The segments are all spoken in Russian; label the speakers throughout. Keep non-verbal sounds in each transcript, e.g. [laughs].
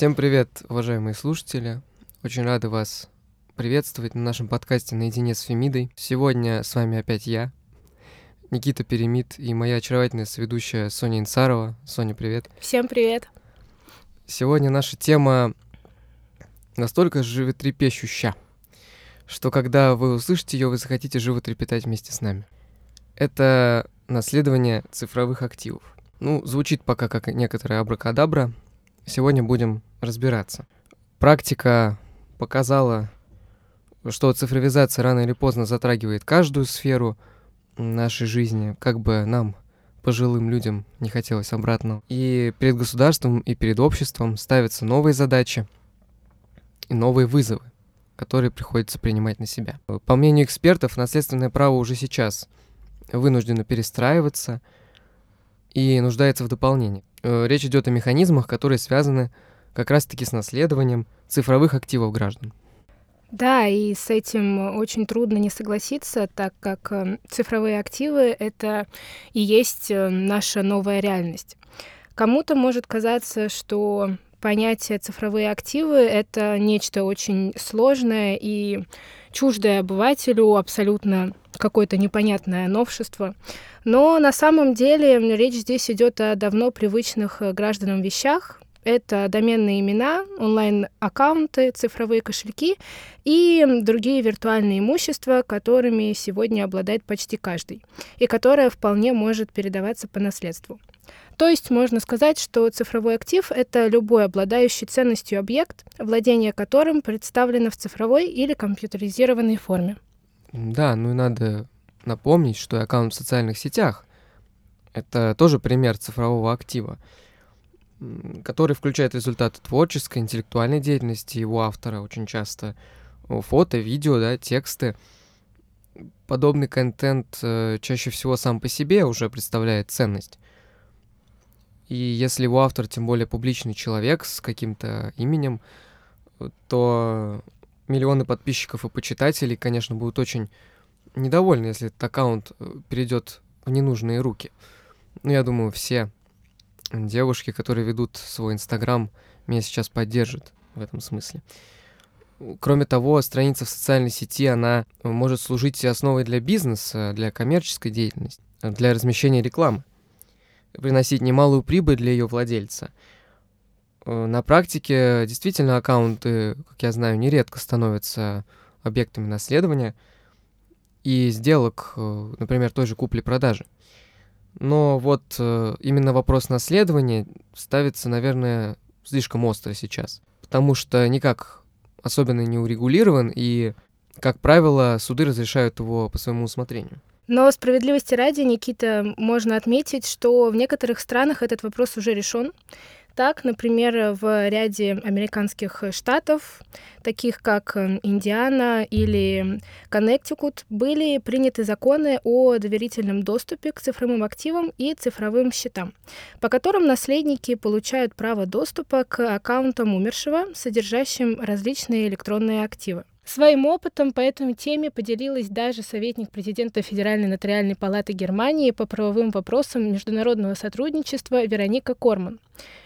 Speaker 1: Всем привет, уважаемые слушатели. Очень рады вас приветствовать на нашем подкасте «Наедине с Фемидой». Сегодня с вами опять я, Никита Перемит и моя очаровательная соведущая Соня Инсарова. Соня, привет.
Speaker 2: Всем привет.
Speaker 1: Сегодня наша тема настолько животрепещущая, что когда вы услышите ее, вы захотите животрепетать вместе с нами. Это наследование цифровых активов. Ну, звучит пока как некоторая абракадабра. Сегодня будем разбираться. Практика показала, что цифровизация рано или поздно затрагивает каждую сферу нашей жизни, как бы нам, пожилым людям, не хотелось обратно. И перед государством, и перед обществом ставятся новые задачи и новые вызовы, которые приходится принимать на себя. По мнению экспертов, наследственное право уже сейчас вынуждено перестраиваться – и нуждается в дополнении. Э, речь идет о механизмах, которые связаны как раз-таки с наследованием цифровых активов граждан.
Speaker 2: Да, и с этим очень трудно не согласиться, так как э, цифровые активы — это и есть э, наша новая реальность. Кому-то может казаться, что понятие цифровые активы — это нечто очень сложное и чуждое обывателю, абсолютно какое-то непонятное новшество. Но на самом деле речь здесь идет о давно привычных э, гражданам вещах. Это доменные имена, онлайн-аккаунты, цифровые кошельки и другие виртуальные имущества, которыми сегодня обладает почти каждый, и которое вполне может передаваться по наследству. То есть можно сказать, что цифровой актив — это любой обладающий ценностью объект, владение которым представлено в цифровой или компьютеризированной форме.
Speaker 1: Да, ну и надо напомнить, что аккаунт в социальных сетях — это тоже пример цифрового актива, который включает результаты творческой, интеллектуальной деятельности его автора, очень часто фото, видео, да, тексты. Подобный контент э, чаще всего сам по себе уже представляет ценность. И если его автор, тем более публичный человек с каким-то именем, то миллионы подписчиков и почитателей, конечно, будут очень недовольны, если этот аккаунт э, перейдет в ненужные руки. Ну, я думаю, все девушки, которые ведут свой Инстаграм, меня сейчас поддержат в этом смысле. Кроме того, страница в социальной сети, она может служить основой для бизнеса, для коммерческой деятельности, для размещения рекламы, приносить немалую прибыль для ее владельца – Э, на практике действительно аккаунты, как я знаю, нередко становятся объектами наследования и сделок, э, например, той же купли-продажи. Но вот э, именно вопрос наследования ставится, наверное, слишком остро сейчас, потому что никак особенно не урегулирован, и, как правило, суды разрешают его по своему усмотрению.
Speaker 2: Но справедливости ради, Никита, можно отметить, что в некоторых странах этот вопрос уже решен. Так, например, в ряде американских штатов, таких как эм, Индиана или Коннектикут, были приняты законы о доверительном доступе к цифровым активам и цифровым счетам, по которым наследники получают право доступа к аккаунтам умершего, содержащим различные электронные активы. Своим опытом по этой теме поделилась даже советник президента Федеральной нотариальной палаты Германии по правовым вопросам международного сотрудничества Вероника Корман.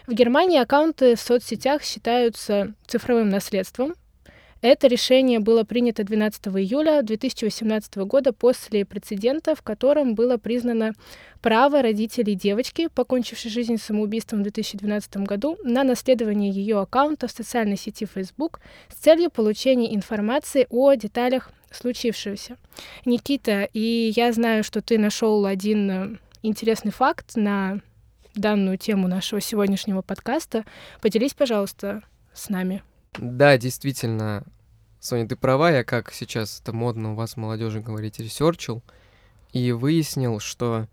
Speaker 2: В Германии аккаунты в соцсетях считаются цифровым наследством, это решение было принято 12 июля 2018 года после прецедента, в котором было признано право родителей девочки, покончившей жизнь самоубийством в 2012 году, на наследование ее аккаунта в социальной сети Facebook с целью получения информации о деталях случившегося. Никита, и я знаю, что ты нашел один э, интересный факт на данную тему нашего сегодняшнего подкаста. Поделись, пожалуйста, с нами.
Speaker 1: Да, действительно, Соня, ты права, я как сейчас это модно у вас, молодежи, говорить, research ил, и выяснил, что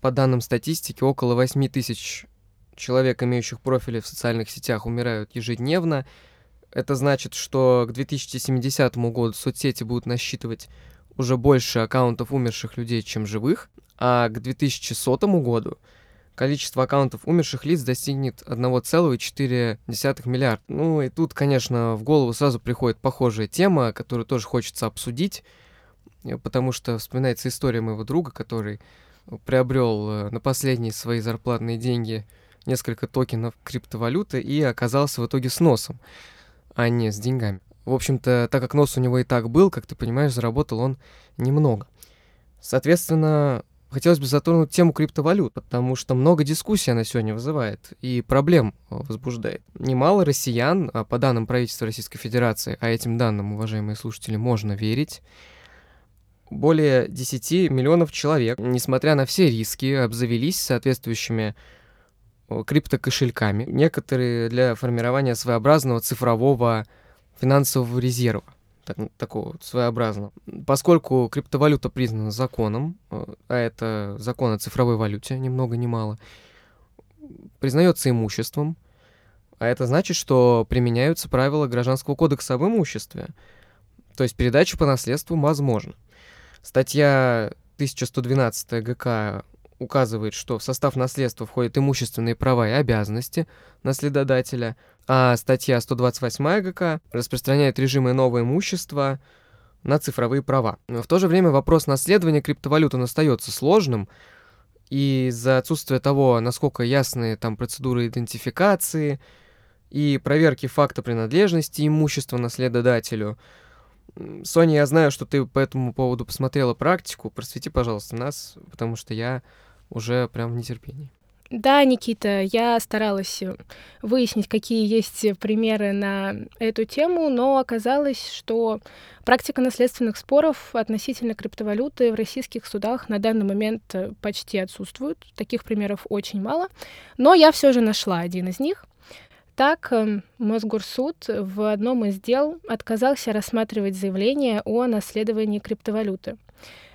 Speaker 1: по данным статистики около 8 тысяч человек, имеющих профили в социальных сетях, умирают ежедневно. Это значит, что к 2070 году соцсети будут насчитывать уже больше аккаунтов умерших людей, чем живых, а к 2100 году количество аккаунтов умерших лиц достигнет 1,4 миллиарда. Ну и тут, конечно, в голову сразу приходит похожая тема, которую тоже хочется обсудить, э, потому что вспоминается история моего друга, который приобрел э, на последние свои зарплатные деньги несколько токенов криптовалюты и оказался в итоге с носом, а не с деньгами. В общем-то, так как нос у него и так был, как ты понимаешь, заработал он немного. Соответственно, хотелось бы затронуть тему криптовалют, потому что много дискуссий она сегодня вызывает и проблем возбуждает. Немало россиян, а по данным правительства Российской Федерации, а этим данным, уважаемые слушатели, можно верить, более 10 миллионов человек, несмотря на все риски, обзавелись соответствующими криптокошельками, некоторые для формирования своеобразного цифрового финансового резерва, так, такого своеобразного. Поскольку криптовалюта признана законом, э, а это закон о цифровой валюте, ни много ни мало, признается имуществом, а это значит, что применяются правила Гражданского кодекса об имуществе, то есть передача по наследству возможна. Статья 1112 ГК указывает, что в состав наследства входят имущественные права и обязанности наследодателя, а статья 128 ГК распространяет режимы нового имущества на цифровые права. В то же время вопрос наследования криптовалюты остается сложным, и из-за отсутствия того, насколько ясны там процедуры идентификации и проверки факта принадлежности имущества наследодателю – Соня, я знаю, что ты по этому поводу посмотрела практику. Просвети, пожалуйста, нас, потому что я уже прям в нетерпении.
Speaker 2: Да, Никита, я старалась выяснить, какие есть примеры на эту тему, но оказалось, что практика наследственных споров относительно криптовалюты в российских судах на данный момент почти отсутствует. Таких примеров очень мало. Но я все же нашла один из них. Так, эм, Мосгорсуд в одном из дел отказался рассматривать заявление о наследовании криптовалюты.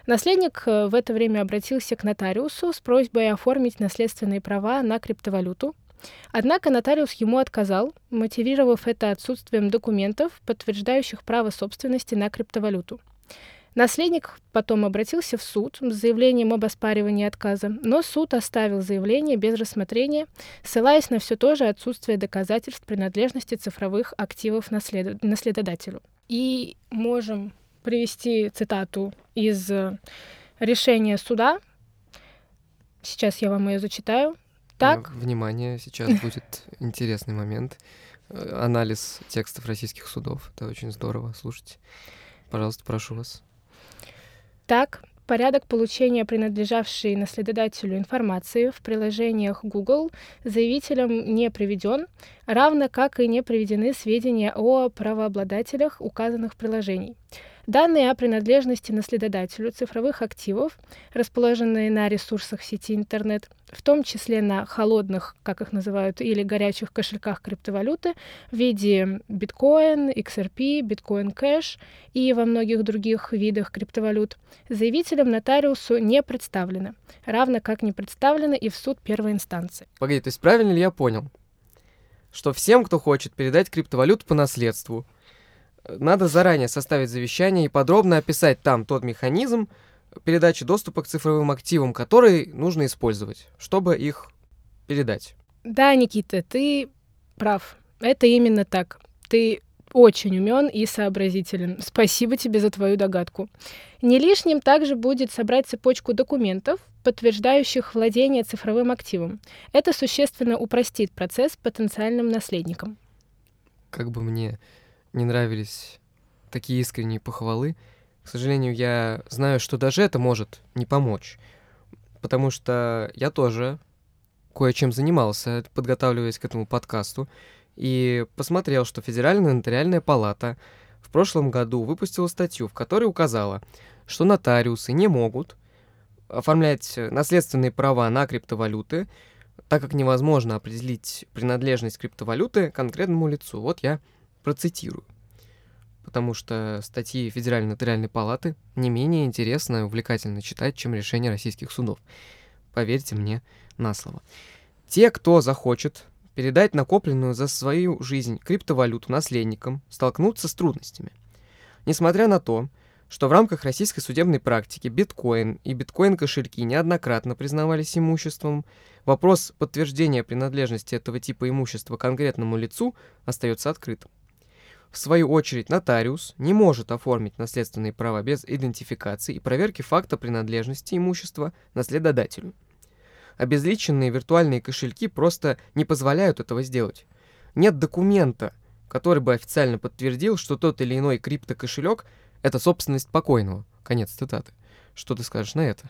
Speaker 2: Наследник э, в это время обратился к нотариусу с просьбой оформить наследственные права на криптовалюту. Однако нотариус ему отказал, мотивировав это отсутствием документов, подтверждающих право собственности на криптовалюту. Наследник потом обратился в суд с заявлением об оспаривании отказа, но суд оставил заявление без рассмотрения, ссылаясь на все то же отсутствие доказательств принадлежности цифровых активов наслед... наследодателю. И можем привести цитату из решения суда. Сейчас я вам ее зачитаю. Так.
Speaker 1: Внимание, сейчас [laughs] будет интересный момент. Э, анализ текстов российских судов. Это очень здорово. Слушайте. Пожалуйста, прошу вас.
Speaker 2: Так, порядок получения принадлежавшей наследодателю информации в приложениях Google заявителем не приведен, равно как и не приведены сведения о правообладателях указанных приложений. Данные о принадлежности наследодателю цифровых активов, расположенные на ресурсах сети интернет, в том числе на холодных, как их называют, или горячих кошельках криптовалюты в виде биткоин, XRP, биткоин кэш и во многих других видах криптовалют, заявителям нотариусу не представлены, равно как не представлены и в суд первой инстанции.
Speaker 1: Погоди, то есть правильно ли я понял, что всем, кто хочет передать криптовалюту по наследству, надо заранее составить завещание и подробно описать там тот механизм передачи доступа к цифровым активам, который нужно использовать, чтобы их передать.
Speaker 2: Да, Никита, ты прав. Это именно так. Ты очень умен и сообразителен. Спасибо тебе за твою догадку. Не лишним также будет собрать цепочку документов, подтверждающих владение цифровым активом. Это существенно упростит процесс потенциальным наследникам.
Speaker 1: Как бы мне не нравились такие искренние похвалы. К сожалению, я знаю, что даже это может не помочь. Потому что я тоже кое-чем занимался, подготавливаясь к этому подкасту, и посмотрел, что Федеральная нотариальная палата в прошлом году выпустила статью, в которой указала, что нотариусы не могут оформлять наследственные права на криптовалюты, так как невозможно определить принадлежность криптовалюты конкретному лицу. Вот я процитирую. Потому что статьи Федеральной нотариальной палаты не менее интересно и увлекательно читать, чем решения российских судов. Поверьте мне на слово. Те, кто захочет передать накопленную за свою жизнь криптовалюту наследникам, столкнутся с трудностями. Несмотря на то, что в рамках российской судебной практики биткоин и биткоин-кошельки неоднократно признавались имуществом, вопрос подтверждения принадлежности этого типа имущества конкретному лицу остается открытым. В свою очередь, нотариус не может оформить наследственные права без идентификации и проверки факта принадлежности имущества наследодателю. Обезличенные виртуальные кошельки просто не позволяют этого сделать. Нет документа, который бы официально подтвердил, что тот или иной криптокошелек — это собственность покойного. Конец цитаты. Что ты скажешь на это?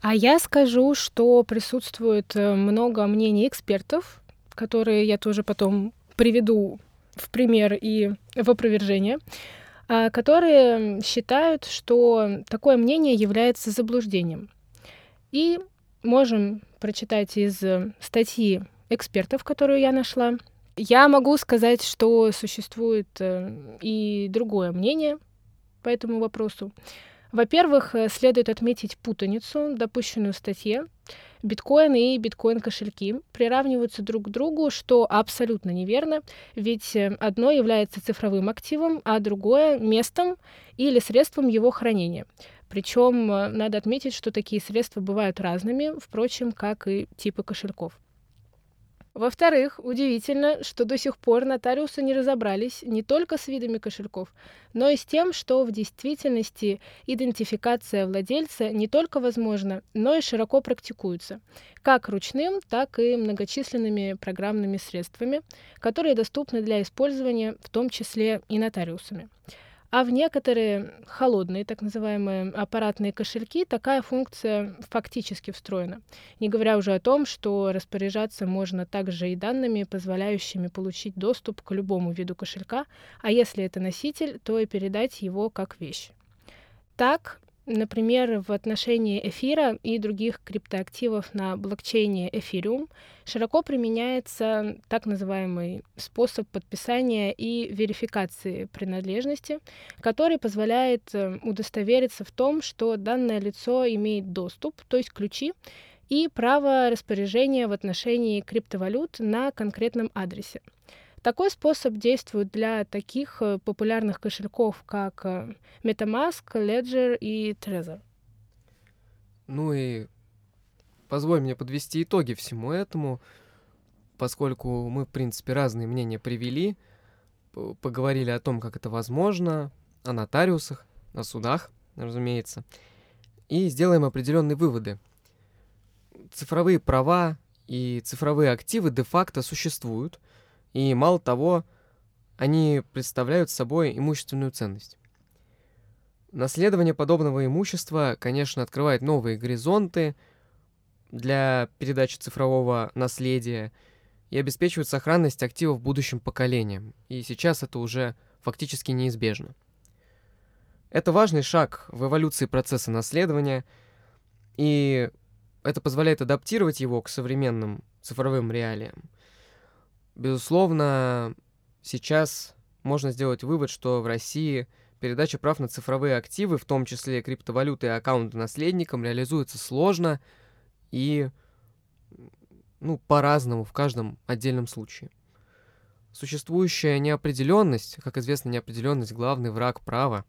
Speaker 2: А я скажу, что присутствует э, много мнений экспертов, которые я тоже потом приведу в пример и в опровержение, а, которые считают, что такое мнение является заблуждением. И можем прочитать из статьи экспертов, которую я нашла. Я могу сказать, что существует э, и другое мнение по этому вопросу. Во-первых, э, следует отметить путаницу, допущенную в статье. Биткоин и биткоин-кошельки приравниваются друг к другу, что абсолютно неверно, ведь э, одно является цифровым активом, а другое — местом или средством его хранения. Причем э, надо отметить, что такие средства бывают разными, впрочем, как и типы кошельков. Во-вторых, удивительно, что до сих пор нотариусы не разобрались не только с видами кошельков, но и с тем, что в действительности идентификация владельца не только возможна, но и широко практикуется, как ручным, так и многочисленными программными средствами, которые доступны для использования в том числе и нотариусами. А в некоторые холодные, так называемые аппаратные кошельки, такая функция фактически встроена. Не говоря уже о том, что распоряжаться можно также и данными, позволяющими получить доступ к любому виду кошелька, а если это носитель, то и передать его как вещь. Так, Например, в отношении эфира и других криптоактивов на блокчейне Ethereum широко применяется так называемый способ подписания и верификации принадлежности, который позволяет э, удостовериться в том, что данное лицо имеет доступ, то есть ключи, и право распоряжения в отношении криптовалют на конкретном адресе. Такой способ действует для таких э, популярных кошельков, как э, MetaMask, Ledger и Trezor.
Speaker 1: Ну и позволь мне подвести итоги всему этому, поскольку мы, в принципе, разные мнения привели, поговорили о том, как это возможно, о нотариусах, о судах, разумеется, и сделаем определенные выводы. Цифровые права и цифровые активы де-факто существуют — и мало того, они представляют собой имущественную ценность. Наследование подобного имущества, конечно, открывает новые горизонты для передачи цифрового наследия и обеспечивает сохранность активов будущим поколениям. И сейчас это уже фактически неизбежно. Это важный шаг в эволюции процесса наследования, и это позволяет адаптировать его к современным цифровым реалиям – Безусловно, сейчас можно сделать вывод, что в России передача прав на цифровые активы, в том числе криптовалюты и аккаунты наследникам, реализуется сложно и ну, по-разному в каждом отдельном случае. Существующая неопределенность, как известно, неопределенность главный враг права,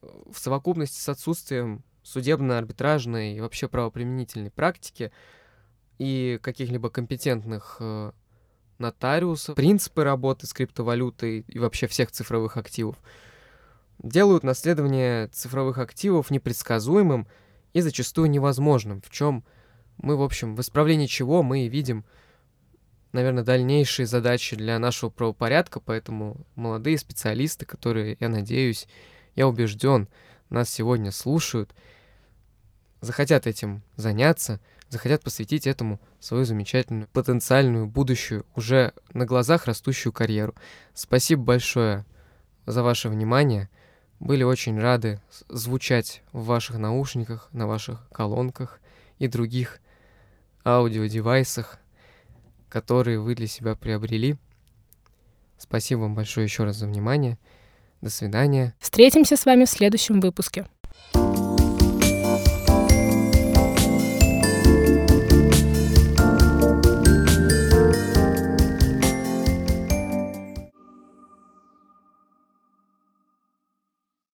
Speaker 1: в совокупности с отсутствием судебно-арбитражной и вообще правоприменительной практики и каких-либо компетентных э, нотариусов, принципы работы с криптовалютой и вообще всех цифровых активов делают наследование цифровых активов непредсказуемым и зачастую невозможным, в чем мы, в общем, в исправлении чего мы видим, наверное, дальнейшие задачи для нашего правопорядка, поэтому молодые специалисты, которые, я надеюсь, я убежден, нас сегодня слушают, захотят этим заняться – захотят посвятить этому свою замечательную, потенциальную, будущую, уже на глазах растущую карьеру. Спасибо большое за ваше внимание. Были очень рады звучать в ваших наушниках, на ваших колонках и других аудиодевайсах, которые вы для себя приобрели. Спасибо вам большое еще раз за внимание. До свидания.
Speaker 2: Встретимся с вами в следующем выпуске.